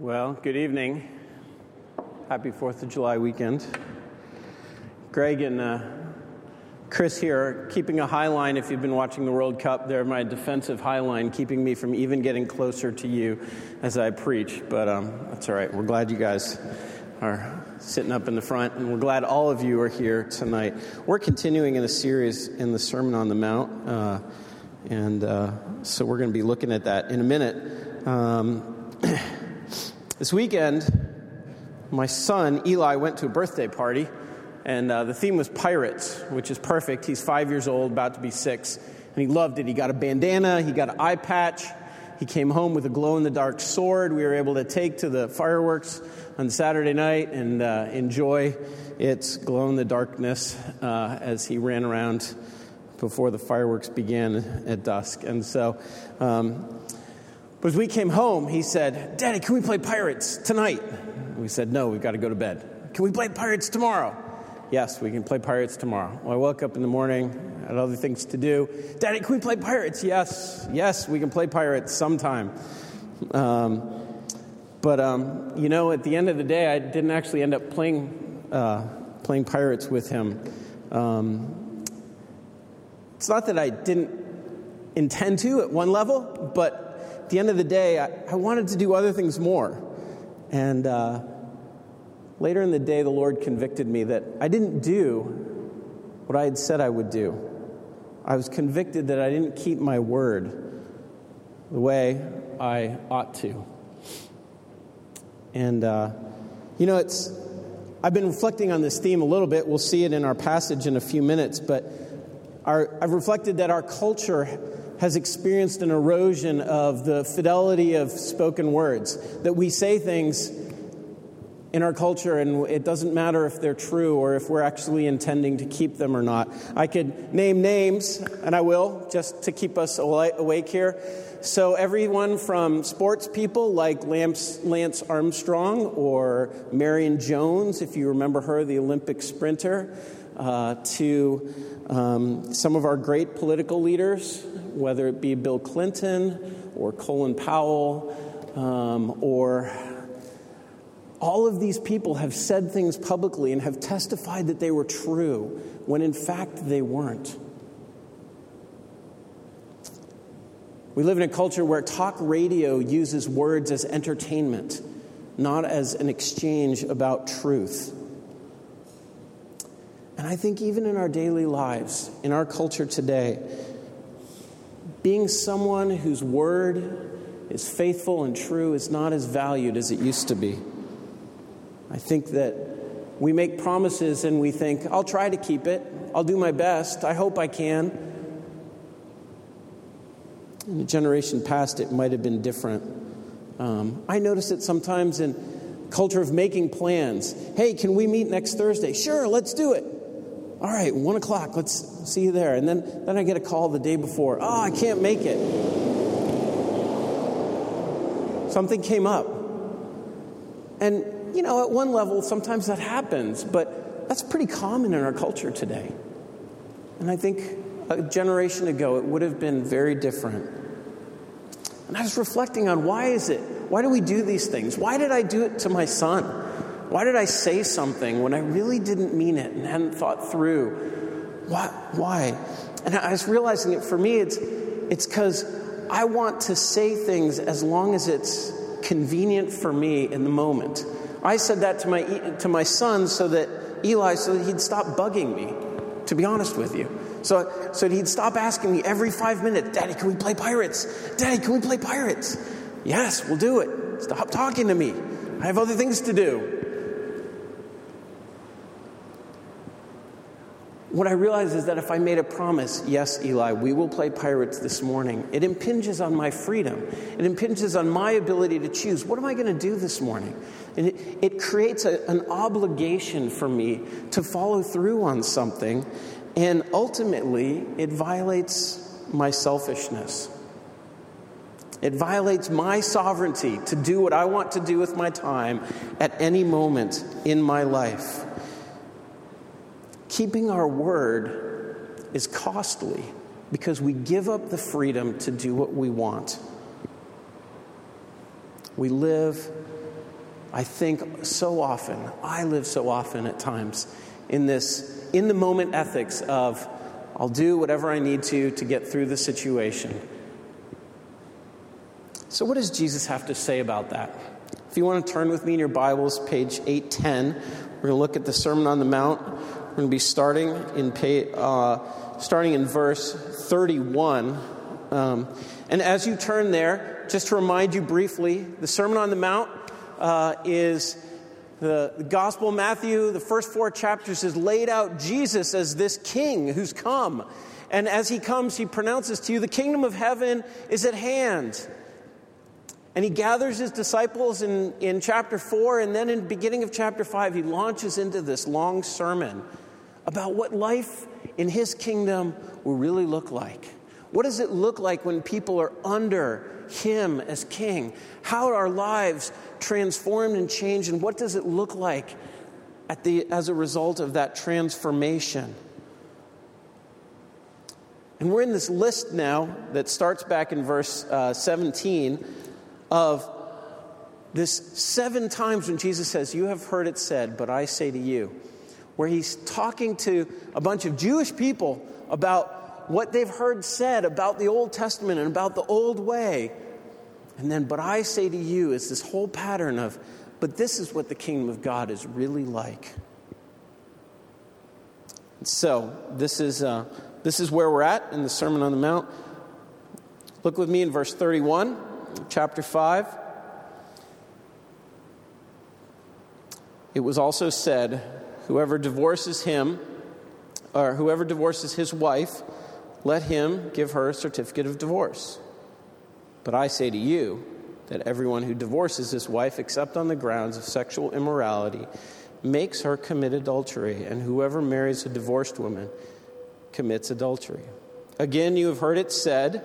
Well, good evening. Happy 4th of July weekend. Greg and uh, Chris here are keeping a high line. If you've been watching the World Cup, they're my defensive high line, keeping me from even getting closer to you as I preach. But um, that's all right. We're glad you guys are sitting up in the front, and we're glad all of you are here tonight. We're continuing in a series in the Sermon on the Mount, uh, and uh, so we're going to be looking at that in a minute. Um, this weekend, my son Eli went to a birthday party, and uh, the theme was pirates, which is perfect. He's five years old, about to be six, and he loved it. He got a bandana, he got an eye patch. He came home with a glow in the dark sword we were able to take to the fireworks on Saturday night and uh, enjoy its glow in the darkness uh, as he ran around before the fireworks began at dusk. And so, um, but as we came home, he said, Daddy, can we play pirates tonight? We said, No, we've got to go to bed. Can we play pirates tomorrow? Yes, we can play pirates tomorrow. Well, I woke up in the morning, had other things to do. Daddy, can we play pirates? Yes, yes, we can play pirates sometime. Um, but um, you know, at the end of the day, I didn't actually end up playing uh, playing pirates with him. Um, it's not that I didn't intend to at one level, but the end of the day, I, I wanted to do other things more. And uh, Later in the day, the Lord convicted me that I didn't do what I had said I would do. I was convicted that I didn't keep my word the way I ought to. And, uh, you know, it's, I've been reflecting on this theme a little bit. We'll see it in our passage in a few minutes, but our, I've reflected that our culture has experienced an erosion of the fidelity of spoken words, that we say things in our culture, and it doesn't matter if they're true or if we're actually intending to keep them or not. I could name names, and I will, just to keep us awake here. So, everyone from sports people like Lance, Armstrong or Marion Jones, if you remember her, the Olympic sprinter, uh, to um, some of our great political leaders, whether it be Bill Clinton or Colin Powell um, or all of these people have said things publicly and have testified that they were true when in fact they weren't. We live in a culture where talk radio uses words as entertainment, not as an exchange about truth. And I think even in our daily lives, in our culture today, being someone whose word is faithful and true is not as valued as it used to be. I think that we make promises and we think, I'll try to keep it, I'll do my best, I hope I can. In a generation past, it might have been different. Um, I notice it sometimes in culture of making plans. Hey, can we meet next Thursday? Sure, let's do it. All right, one o'clock, let's see you there. And then, then I get a call the day before. Oh, I can't make it. Something came up. And you know, at one level, sometimes that happens, but that's pretty common in our culture today. And I think a generation ago, it would have been very different. And I was reflecting on why is it? Why do we do these things? Why did I do it to my son? Why did I say something when I really didn't mean it and hadn't thought through? Why? Why? And I was realizing it for me, it's it's because I want to say things as long as it's convenient for me in the moment. I said that to my, to my son so that Eli, so that he'd stop bugging me, to be honest with you. So, so he'd stop asking me every five minutes, Daddy, can we play pirates? Daddy, can we play pirates? Yes, we'll do it. Stop talking to me. I have other things to do. What I realize is that if I made a promise, yes, Eli, we will play pirates this morning, it impinges on my freedom. It impinges on my ability to choose. What am I going to do this morning? And it, it creates a, an obligation for me to follow through on something, and ultimately, it violates my selfishness. It violates my sovereignty to do what I want to do with my time at any moment in my life. Keeping our word is costly because we give up the freedom to do what we want. We live I think so often, I live so often at times in this in the moment ethics of I'll do whatever I need to to get through the situation. So, what does Jesus have to say about that? If you want to turn with me in your Bibles, page 810, we're going to look at the Sermon on the Mount. We're going to be starting in, pay, uh, starting in verse 31. Um, and as you turn there, just to remind you briefly, the Sermon on the Mount uh, is the, the Gospel of Matthew, the first four chapters, has laid out Jesus as this king who's come. And as he comes, he pronounces to you, The kingdom of heaven is at hand. And he gathers his disciples in, in chapter 4, and then in the beginning of chapter 5, he launches into this long sermon about what life in his kingdom will really look like. What does it look like when people are under him as king? How are our lives transformed and changed, and what does it look like at the, as a result of that transformation? And we're in this list now that starts back in verse uh, 17 of this seven times when Jesus says, You have heard it said, but I say to you, where he's talking to a bunch of Jewish people about what they've heard said about the Old Testament and about the old way. And then, but I say to you, is this whole pattern of, but this is what the kingdom of God is really like. So, this is, uh, this is where we're at in the Sermon on the Mount. Look with me in verse 31, chapter 5. It was also said, Whoever divorces him, or whoever divorces his wife, let him give her a certificate of divorce. But I say to you that everyone who divorces his wife except on the grounds of sexual immorality makes her commit adultery, and whoever marries a divorced woman commits adultery. Again, you have heard it said,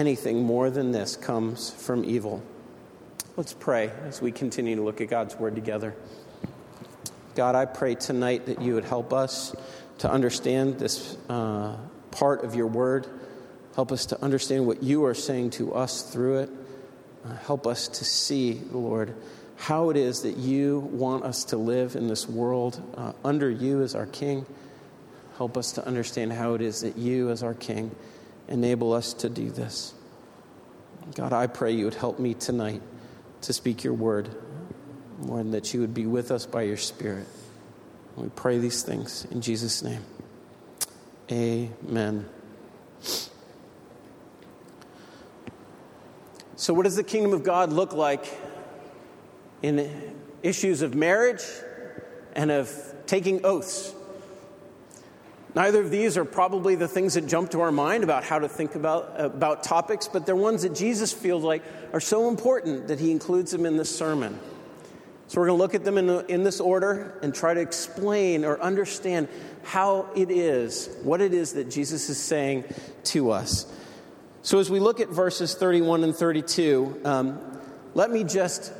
Anything more than this comes from evil. Let's pray as we continue to look at God's word together. God, I pray tonight that you would help us to understand this uh, part of your word. Help us to understand what you are saying to us through it. Uh, help us to see, Lord, how it is that you want us to live in this world uh, under you as our King. Help us to understand how it is that you, as our King, enable us to do this. God, I pray you would help me tonight to speak your word, and that you would be with us by your Spirit. We pray these things in Jesus' name. Amen. So, what does the kingdom of God look like in issues of marriage and of taking oaths? Neither of these are probably the things that jump to our mind about how to think about, about topics, but they're ones that Jesus feels like are so important that he includes them in this sermon. So we're going to look at them in, in this order and try to explain or understand how it is, what it is that Jesus is saying to us. So, as we look at verses 31 and 32, um, let me just,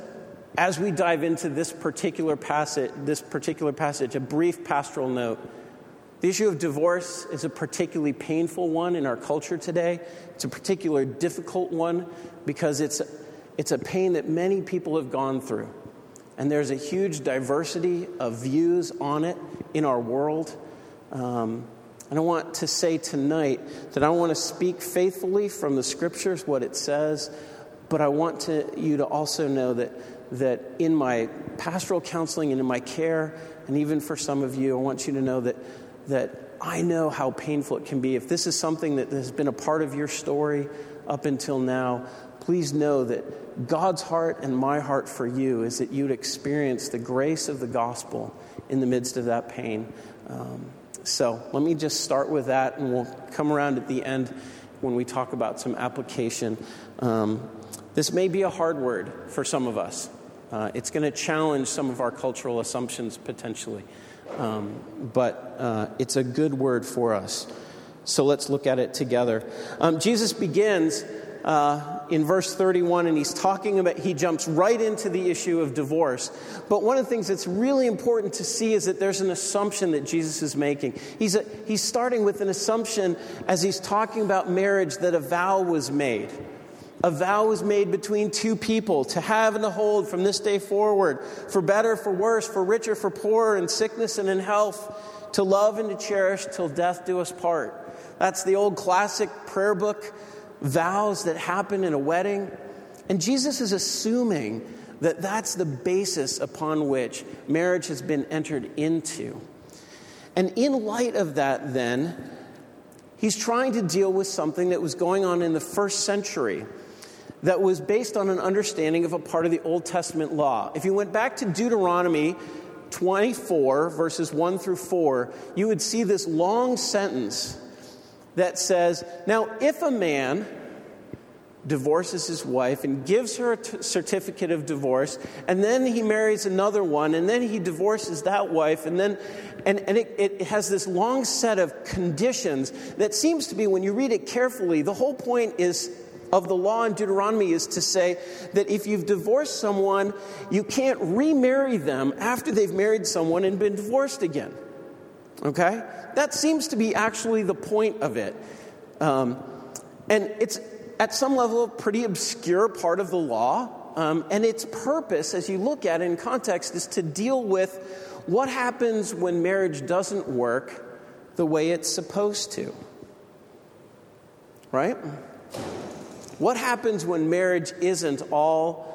as we dive into this particular passage, this particular passage, a brief pastoral note. The issue of divorce is a particularly painful one in our culture today. It's a particularly difficult one because it's, it's a pain that many people have gone through. And there's a huge diversity of views on it in our world. Um, and I want to say tonight that I want to speak faithfully from the scriptures, what it says, but I want to, you to also know that, that in my pastoral counseling and in my care, and even for some of you, I want you to know that, that I know how painful it can be. If this is something that has been a part of your story up until now, please know that God's heart and my heart for you is that you'd experience the grace of the gospel in the midst of that pain. Um, so let me just start with that, and we'll come around at the end when we talk about some application. Um, this may be a hard word for some of us. Uh, it's going to challenge some of our cultural assumptions potentially. Um, but uh, it's a good word for us. So let's look at it together. Um, Jesus begins uh, in verse 31, and he's talking about, he jumps right into the issue of divorce. But one of the things that's really important to see is that there's an assumption that Jesus is making. He's, a, he's starting with an assumption as he's talking about marriage that a vow was made. A vow was made between two people to have and to hold from this day forward, for better, for worse, for richer, for poorer, in sickness and in health, to love and to cherish till death do us part. That's the old classic prayer book vows that happen in a wedding. And Jesus is assuming that that's the basis upon which marriage has been entered into. And in light of that, then, he's trying to deal with something that was going on in the first century that was based on an understanding of a part of the Old Testament law. If you went back to Deuteronomy 24, verses 1 through 4, you would see this long sentence that says, Now, if a man divorces his wife and gives her a t- certificate of divorce, and then he marries another one, and then he divorces that wife, and then and, and it, it has this long set of conditions that seems to be, when you read it carefully, the whole point is of the law in Deuteronomy is to say that if you've divorced someone, you can't remarry them after they've married someone and been divorced again. Okay? That seems to be actually the point of it. Um, and it's at some level a pretty obscure part of the law. Um, and its purpose, as you look at it in context, is to deal with what happens when marriage doesn't work the way it's supposed to. Right? What happens when marriage isn't all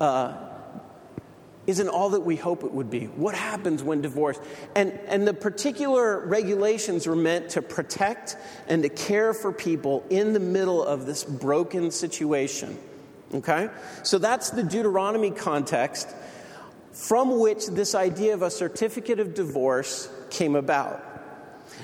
uh, isn't all that we hope it would be. What happens when divorced? And, and the particular regulations were meant to protect and to care for people in the middle of this broken situation. Okay? So that's the Deuteronomy context from which this idea of a certificate of divorce came about.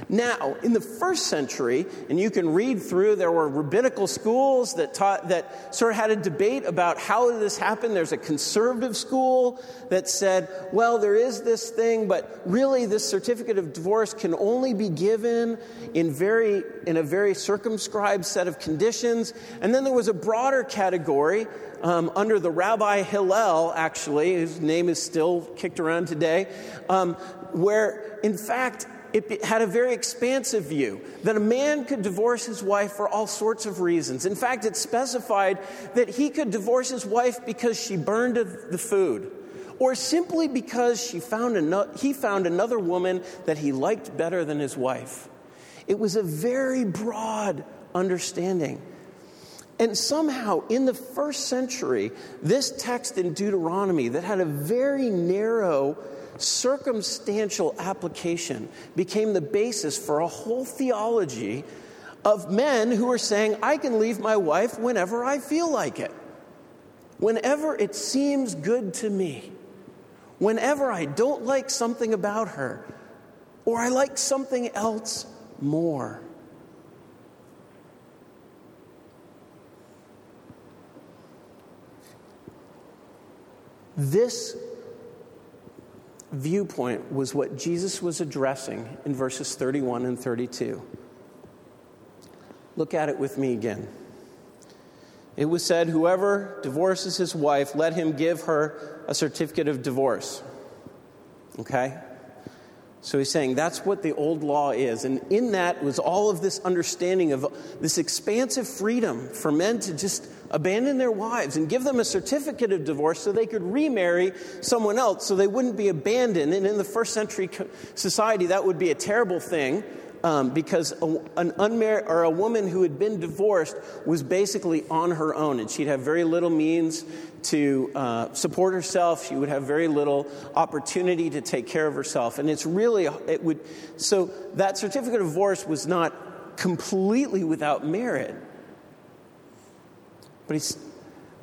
Now, in the first century, and you can read through, there were rabbinical schools that taught that sort of had a debate about how did this happen. There's a conservative school that said, well, there is this thing, but really this certificate of divorce can only be given in very in a very circumscribed set of conditions. And then there was a broader category um, under the Rabbi Hillel, actually, his name is still kicked around today, um, where in fact it had a very expansive view that a man could divorce his wife for all sorts of reasons. In fact, it specified that he could divorce his wife because she burned the food or simply because she found another, he found another woman that he liked better than his wife. It was a very broad understanding. And somehow, in the first century, this text in Deuteronomy that had a very narrow circumstantial application became the basis for a whole theology of men who are saying, I can leave my wife whenever I feel like it, whenever it seems good to me, whenever I don't like something about her, or I like something else more. This viewpoint was what Jesus was addressing in verses 31 and 32. Look at it with me again. It was said, Whoever divorces his wife, let him give her a certificate of divorce. Okay? So he's saying that's what the old law is. And in that was all of this understanding of this expansive freedom for men to just abandon their wives and give them a certificate of divorce so they could remarry someone else so they wouldn't be abandoned. And in the first century society, that would be a terrible thing. Um, because a, an unmarried or a woman who had been divorced was basically on her own, and she'd have very little means to uh, support herself. She would have very little opportunity to take care of herself, and it's really it would. So that certificate of divorce was not completely without merit. But, he's,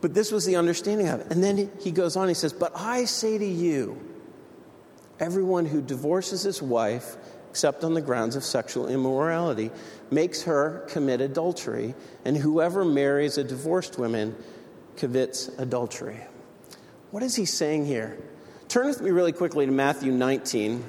but this was the understanding of it. And then he goes on, he says, But I say to you, everyone who divorces his wife, except on the grounds of sexual immorality, makes her commit adultery, and whoever marries a divorced woman commits adultery. What is he saying here? Turn with me really quickly to Matthew 19.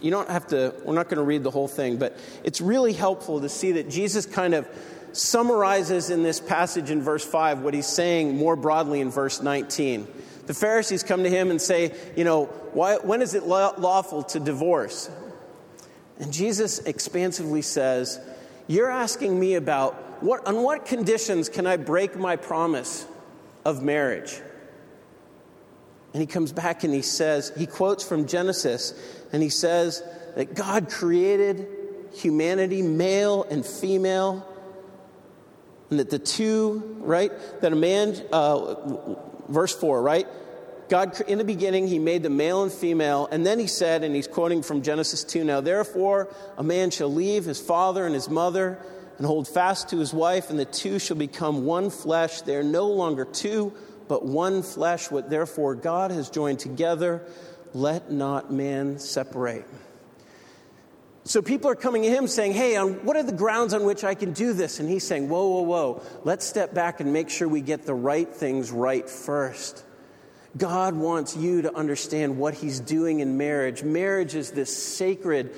You don't have to, we're not going to read the whole thing, but it's really helpful to see that Jesus kind of summarizes in this passage in verse 5 what he's saying more broadly in verse 19. The Pharisees come to him and say, You know, why, when is it lawful to divorce? And Jesus expansively says, You're asking me about what, on what conditions can I break my promise of marriage? And he comes back and he says, he quotes from Genesis, and he says that God created humanity, male and female, and that the two, right, that a man, uh, verse 4, right? God, in the beginning, he made the male and female, and then he said, and he's quoting from Genesis 2 now, therefore, a man shall leave his father and his mother and hold fast to his wife, and the two shall become one flesh. They are no longer two, but one flesh. What therefore God has joined together, let not man separate. So people are coming to him saying, Hey, on what are the grounds on which I can do this? And he's saying, Whoa, whoa, whoa. Let's step back and make sure we get the right things right first. God wants you to understand what He's doing in marriage. Marriage is this sacred,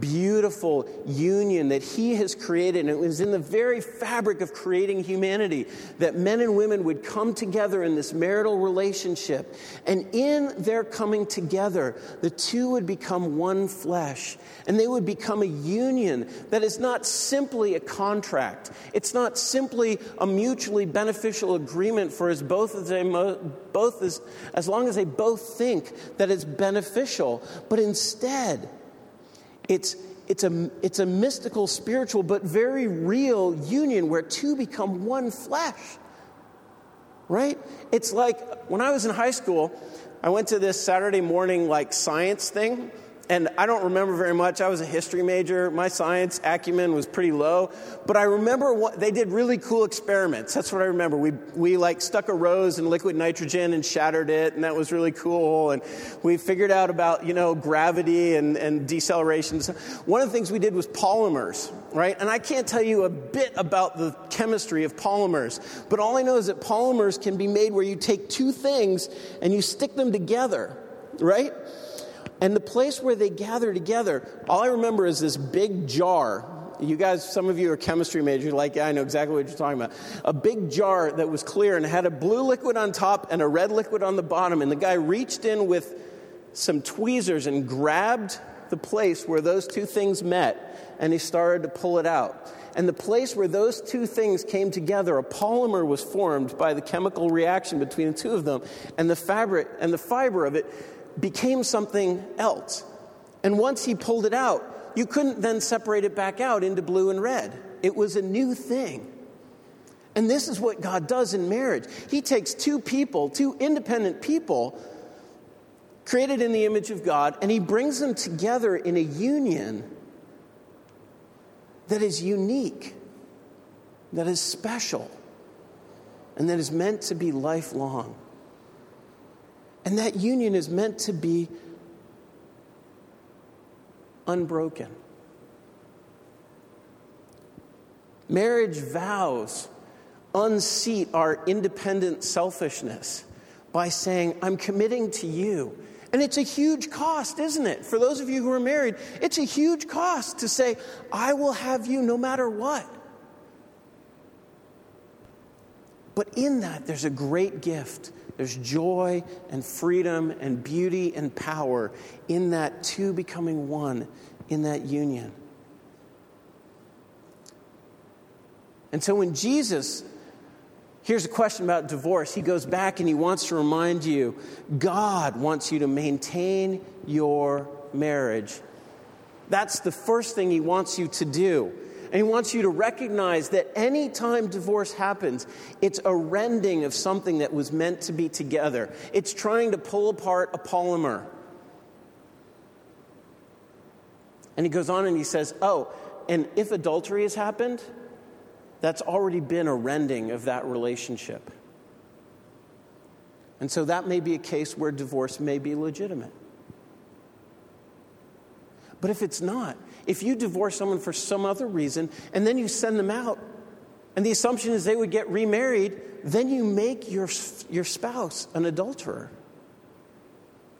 beautiful union that He has created. And it was in the very fabric of creating humanity that men and women would come together in this marital relationship. And in their coming together, the two would become one flesh. And they would become a union that is not simply a contract, it's not simply a mutually beneficial agreement for as both as they both as as long as they both think that it's beneficial. But instead, it's, it's, a, it's a mystical, spiritual, but very real union where two become one flesh. Right? It's like when I was in high school, I went to this Saturday morning like science thing and I don't remember very much. I was a history major. My science acumen was pretty low, but I remember what they did really cool experiments. That's what I remember. We we like stuck a rose in liquid nitrogen and shattered it, and that was really cool. And we figured out about you know gravity and and deceleration. One of the things we did was polymers, right? And I can't tell you a bit about the chemistry of polymers, but all I know is that polymers can be made where you take two things and you stick them together, right? And the place where they gather together, all I remember is this big jar. You guys, some of you are chemistry majors, like, I know exactly what you're talking about. A big jar that was clear and had a blue liquid on top and a red liquid on the bottom. And the guy reached in with some tweezers and grabbed the place where those two things met and he started to pull it out. And the place where those two things came together, a polymer was formed by the chemical reaction between the two of them, and the fabric and the fiber of it became something else. And once he pulled it out, you couldn't then separate it back out into blue and red. It was a new thing. And this is what God does in marriage. He takes two people, two independent people, created in the image of God, and He brings them together in a union that is unique, that is special, and that is meant to be lifelong. And that union is meant to be unbroken. Marriage vows unseat our independent selfishness by saying, I'm committing to you. And it's a huge cost, isn't it? For those of you who are married, it's a huge cost to say, I will have you no matter what. But in that, there's a great gift there's joy and freedom and beauty and power in that two becoming one in that union. And so when Jesus hears a question about divorce, he goes back and he wants to remind you God wants you to maintain your marriage. That's the first thing he wants you to do. And he wants you to recognize that anytime divorce happens, it's a rending of something that was meant to be together. It's trying to pull apart a polymer. And he goes on and he says, Oh, and if adultery has happened, that's already been a rending of that relationship. And so that may be a case where divorce may be legitimate. But if it's not, if you divorce someone for some other reason and then you send them out, and the assumption is they would get remarried, then you make your, your spouse an adulterer.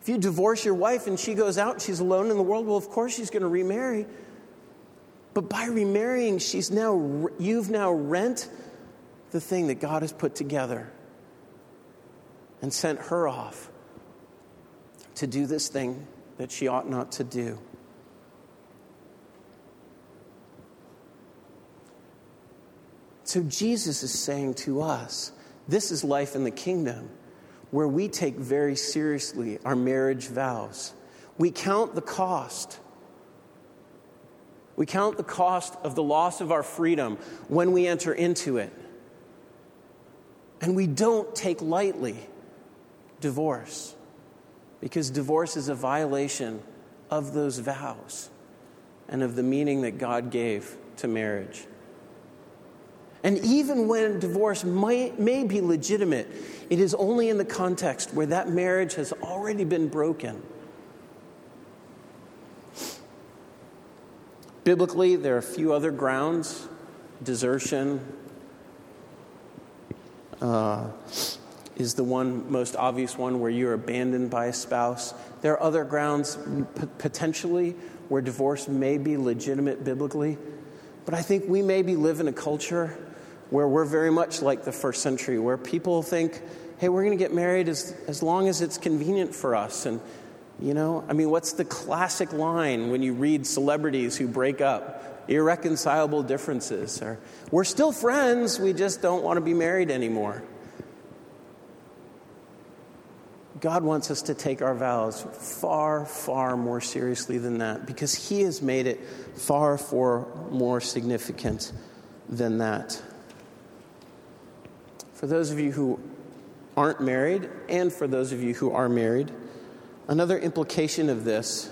If you divorce your wife and she goes out and she's alone in the world, well, of course she's going to remarry. But by remarrying, she's now, you've now rent the thing that God has put together and sent her off to do this thing that she ought not to do. So Jesus is saying to us, this is life in the kingdom where we take very seriously our marriage vows. We count the cost. We count the cost of the loss of our freedom when we enter into it. And we don't take lightly divorce because divorce is a violation of those vows and of the meaning that God gave to marriage. And even when divorce may, may be legitimate, it is only in the context where that marriage has already been broken. Biblically, there are a few other grounds desertion uh, is the one most obvious one where you're abandoned by a spouse. There are other grounds p- potentially where divorce may be legitimate biblically, but I think we maybe live in a culture where we're very much like the first century, where people think, hey, we're going to get married as, as long as it's convenient for us. And, you know, I mean, what's the classic line when you read celebrities who break up? Irreconcilable differences. Or, we're still friends, we just don't want to be married anymore. God wants us to take our vows far, far more seriously than that because He has made it far, far more significant than that. For those of you who aren't married, and for those of you who are married, another implication of this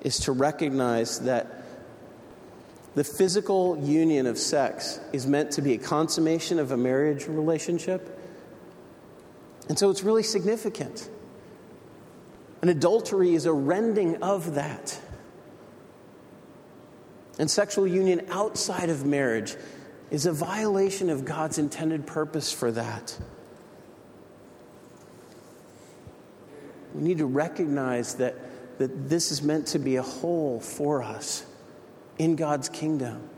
is to recognize that the physical union of sex is meant to be a consummation of a marriage relationship. And so it's really significant. An adultery is a rending of that. And sexual union outside of marriage is a violation of God's intended purpose for that. We need to recognize that, that this is meant to be a whole for us in God's kingdom.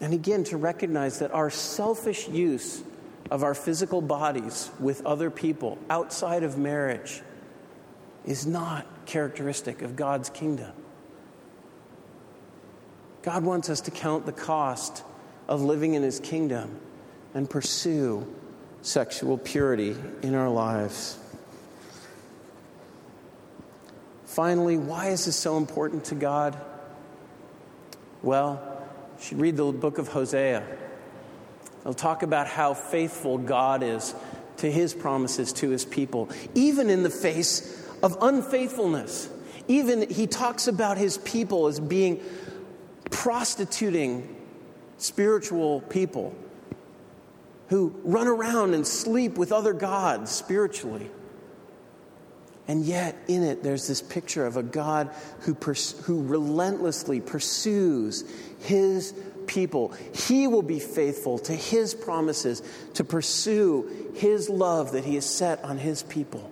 And again, to recognize that our selfish use of our physical bodies with other people outside of marriage is not characteristic of God's kingdom. God wants us to count the cost of living in his kingdom and pursue sexual purity in our lives. Finally, why is this so important to God? Well, you should read the book of Hosea. It'll talk about how faithful God is to his promises to his people, even in the face of unfaithfulness. Even he talks about his people as being prostituting spiritual people who run around and sleep with other gods spiritually. And yet, in it, there's this picture of a God who, pers- who relentlessly pursues his people. He will be faithful to his promises to pursue his love that he has set on his people.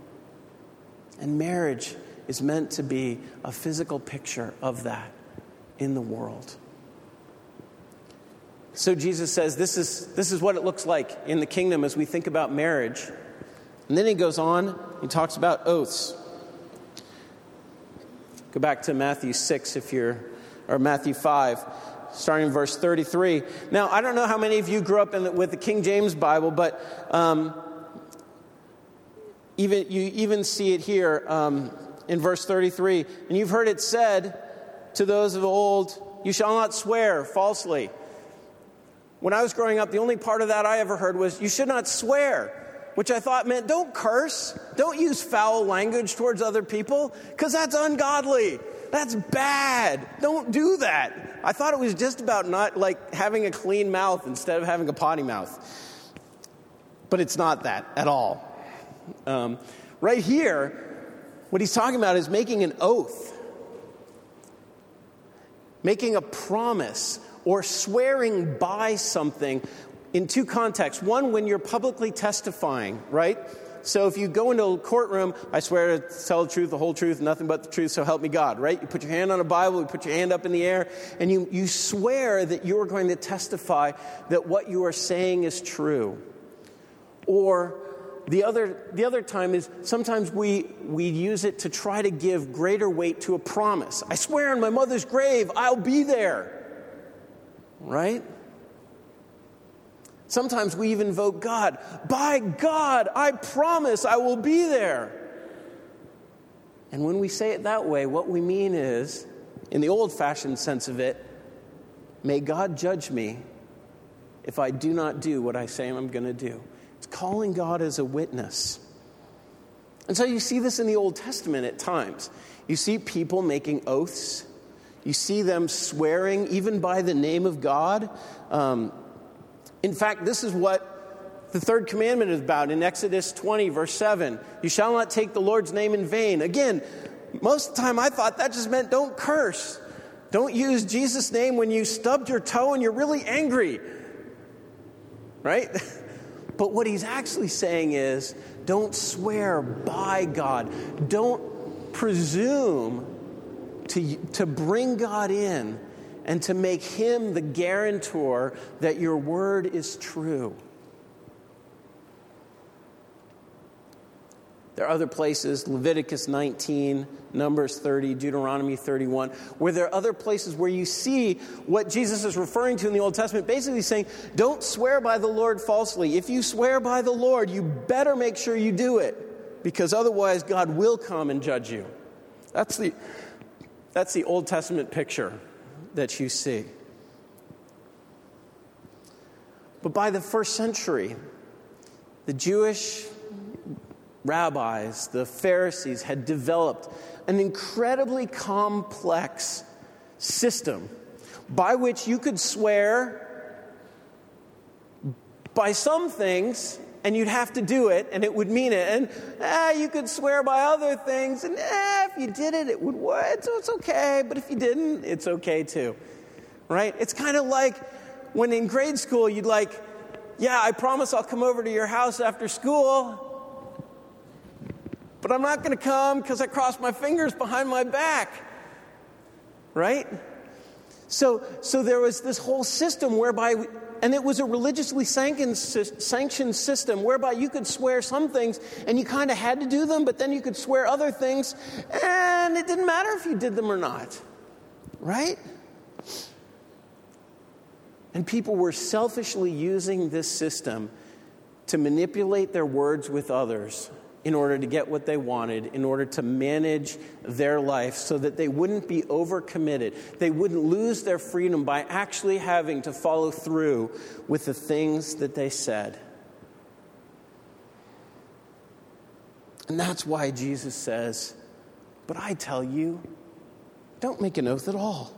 And marriage is meant to be a physical picture of that in the world. So Jesus says this is, this is what it looks like in the kingdom as we think about marriage. And then he goes on, he talks about oaths. Go back to Matthew 6 if you're, or Matthew 5, starting in verse 33. Now, I don't know how many of you grew up the, with the King James Bible, but um, even, you even see it here um, in verse 33. And you've heard it said to those of old, You shall not swear falsely. When I was growing up, the only part of that I ever heard was, you should not swear, which I thought meant don't curse, don't use foul language towards other people, because that's ungodly. That's bad. Don't do that. I thought it was just about not like having a clean mouth instead of having a potty mouth. But it's not that at all. Um, right here, what he's talking about is making an oath, making a promise or swearing by something in two contexts. One, when you're publicly testifying, right? So if you go into a courtroom, I swear to tell the truth, the whole truth, nothing but the truth, so help me God, right? You put your hand on a Bible, you put your hand up in the air, and you, you swear that you are going to testify that what you are saying is true. Or the other, the other time is sometimes we, we use it to try to give greater weight to a promise. I swear on my mother's grave, I'll be there. Right? Sometimes we even invoke God. By God, I promise I will be there. And when we say it that way, what we mean is, in the old fashioned sense of it, may God judge me if I do not do what I say I'm going to do. It's calling God as a witness. And so you see this in the Old Testament at times. You see people making oaths, you see them swearing even by the name of God. Um, in fact, this is what the third commandment is about in Exodus 20, verse 7. You shall not take the Lord's name in vain. Again, most of the time I thought that just meant don't curse. Don't use Jesus' name when you stubbed your toe and you're really angry. Right? But what he's actually saying is don't swear by God. Don't presume to, to bring God in and to make him the guarantor that your word is true. There are other places, Leviticus 19, Numbers 30, Deuteronomy 31, where there are other places where you see what Jesus is referring to in the Old Testament, basically saying, don't swear by the Lord falsely. If you swear by the Lord, you better make sure you do it, because otherwise God will come and judge you. That's the, that's the Old Testament picture that you see. But by the first century, the Jewish rabbis, the Pharisees, had developed an incredibly complex system by which you could swear by some things and you'd have to do it and it would mean it. And eh, you could swear by other things and eh, if you did it, it would work. So it's okay. But if you didn't, it's okay too. Right? It's kind of like when in grade school you'd like, yeah, I promise I'll come over to your house after school. But I'm not going to come because I crossed my fingers behind my back. Right? So, so there was this whole system whereby and it was a religiously sanctioned system whereby you could swear some things and you kind of had to do them, but then you could swear other things, and it didn't matter if you did them or not. Right? And people were selfishly using this system to manipulate their words with others in order to get what they wanted, in order to manage their life so that they wouldn't be overcommitted. They wouldn't lose their freedom by actually having to follow through with the things that they said. And that's why Jesus says, But I tell you, don't make an oath at all.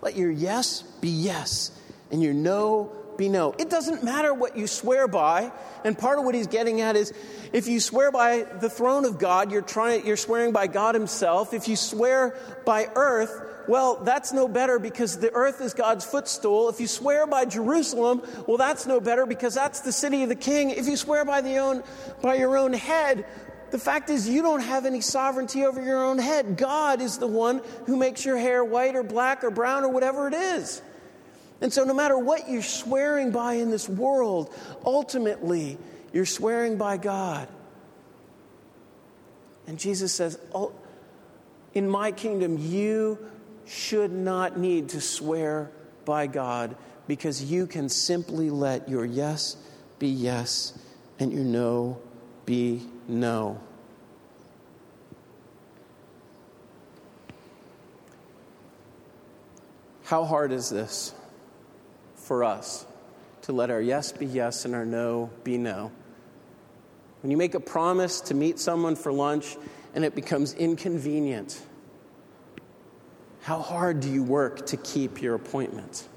Let your yes be yes, and your no be no. It doesn't matter what you swear by. And part of what he's getting at is if you swear by the throne of God, you're, trying, you're swearing by God himself. If you swear by earth, well, that's no better because the earth is God's footstool. If you swear by Jerusalem, well, that's no better because that's the city of the king. If you swear by, the own, by your own head, the fact is, you don't have any sovereignty over your own head. God is the one who makes your hair white or black or brown or whatever it is. And so, no matter what you're swearing by in this world, ultimately, you're swearing by God. And Jesus says, oh, In my kingdom, you should not need to swear by God because you can simply let your yes be yes and your no be no. How hard is this? For us to let our yes be yes and our no be no. When you make a promise to meet someone for lunch and it becomes inconvenient, how hard do you work to keep your appointment?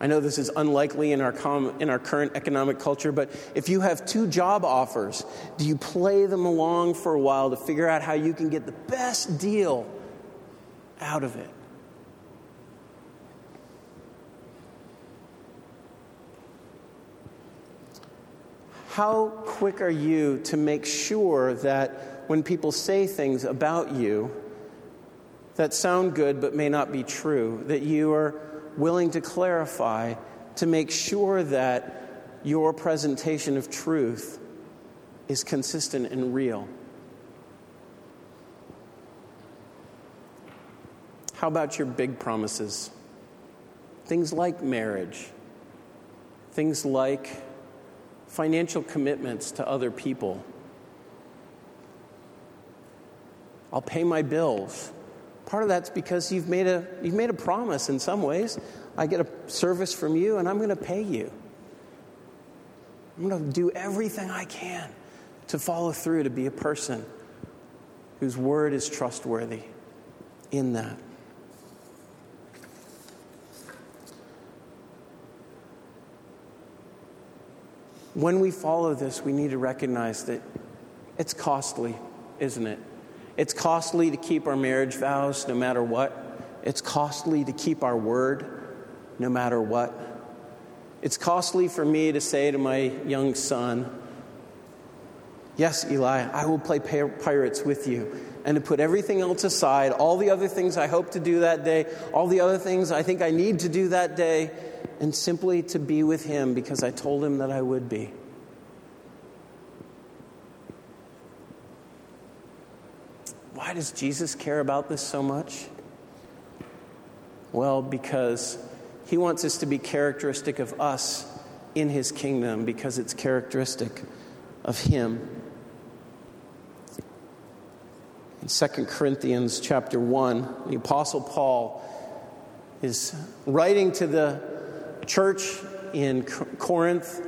I know this is unlikely in our, com- in our current economic culture, but if you have two job offers, do you play them along for a while to figure out how you can get the best deal out of it? How quick are you to make sure that when people say things about you that sound good but may not be true, that you are willing to clarify to make sure that your presentation of truth is consistent and real? How about your big promises? Things like marriage, things like financial commitments to other people. I'll pay my bills. Part of that's because you've made a, you've made a promise in some ways. I get a service from you and I'm going to pay you. I'm going to do everything I can to follow through to be a person whose word is trustworthy in that. When we follow this, we need to recognize that it's costly, isn't it? It's costly to keep our marriage vows no matter what. It's costly to keep our word no matter what. It's costly for me to say to my young son, Yes, Eli, I will play pirates with you. And to put everything else aside, all the other things I hope to do that day, all the other things I think I need to do that day, and simply to be with him because I told him that I would be. Why does Jesus care about this so much? Well, because he wants us to be characteristic of us in his kingdom because it's characteristic of him. In 2 Corinthians chapter 1, the apostle Paul is writing to the church in Corinth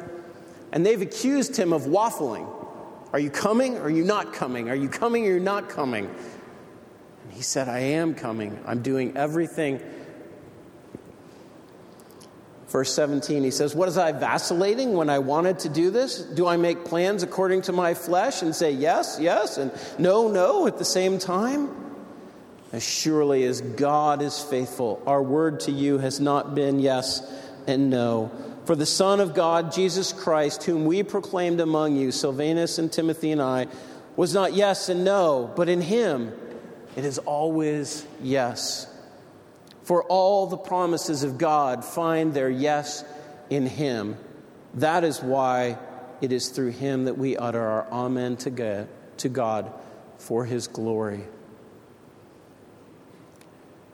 and they've accused him of waffling. Are you coming? Are you not coming? Are you coming or you're not coming? And he said, I am coming. I'm doing everything Verse 17, he says, What is I vacillating when I wanted to do this? Do I make plans according to my flesh and say yes, yes, and no, no at the same time? As surely as God is faithful, our word to you has not been yes and no. For the Son of God, Jesus Christ, whom we proclaimed among you, Silvanus and Timothy and I, was not yes and no, but in him it is always yes. For all the promises of God find their yes in Him. That is why it is through Him that we utter our Amen to God for His glory.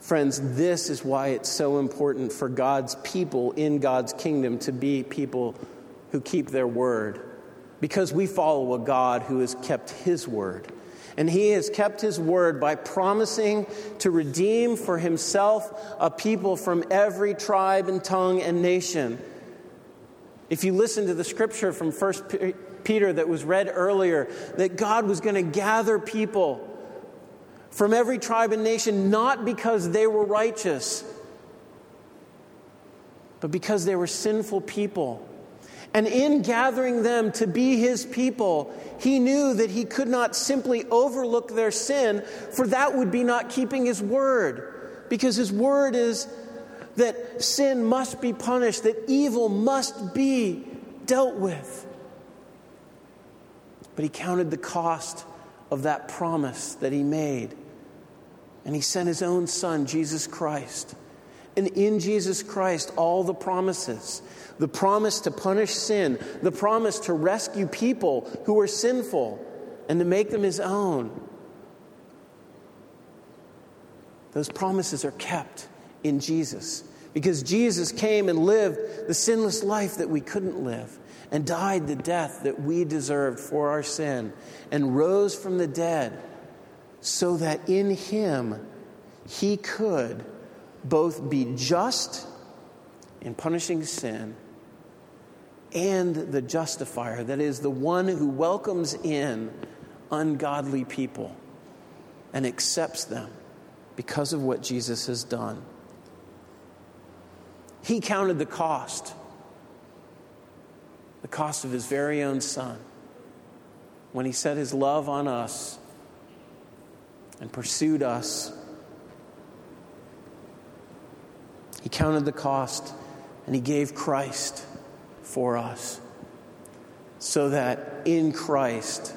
Friends, this is why it's so important for God's people in God's kingdom to be people who keep their word. Because we follow a God who has kept His word. And he has kept his word by promising to redeem for himself a people from every tribe and tongue and nation. If you listen to the scripture from 1 Peter that was read earlier, that God was going to gather people from every tribe and nation, not because they were righteous, but because they were sinful people and in gathering them to be his people, he knew that he could not simply overlook their sin, for that would be not keeping his word. Because his word is that sin must be punished, that evil must be dealt with. But he counted the cost of that promise that he made. And he sent his own son, Jesus Christ. And in Jesus Christ, all the promises the promise to punish sin, the promise to rescue people who are sinful and to make them his own. Those promises are kept in Jesus because Jesus came and lived the sinless life that we couldn't live and died the death that we deserved for our sin and rose from the dead so that in him he could both be just in punishing sin and the justifier, that is, the one who welcomes in ungodly people and accepts them because of what Jesus has done. He counted the cost, the cost of his very own son, when he set his love on us and pursued us. He counted the cost and he gave Christ for us so that in Christ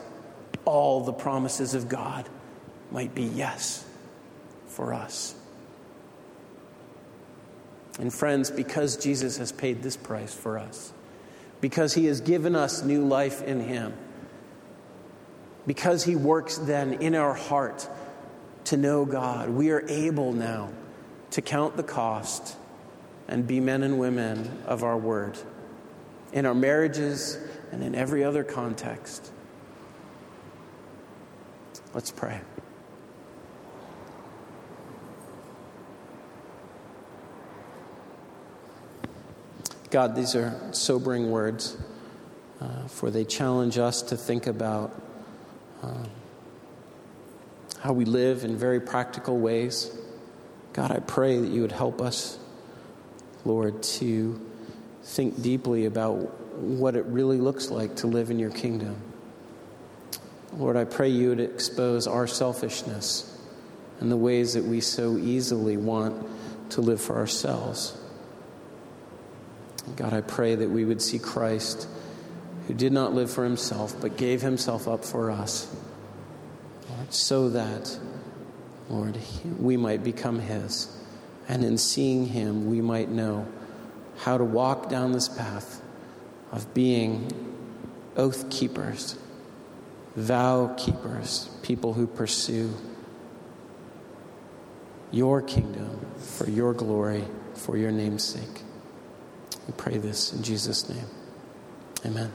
all the promises of God might be yes for us. And friends, because Jesus has paid this price for us, because he has given us new life in him, because he works then in our heart to know God, we are able now to count the cost and be men and women of our word in our marriages and in every other context. Let's pray. God, these are sobering words, uh, for they challenge us to think about uh, how we live in very practical ways. God, I pray that you would help us, Lord, to think deeply about what it really looks like to live in your kingdom. Lord, I pray you would expose our selfishness and the ways that we so easily want to live for ourselves. God, I pray that we would see Christ, who did not live for himself, but gave himself up for us, so that, Lord, we might become his. And in seeing him, we might know how to walk down this path of being oath keepers, vow keepers, people who pursue your kingdom for your glory, for your name's sake. We pray this in Jesus' name. Amen.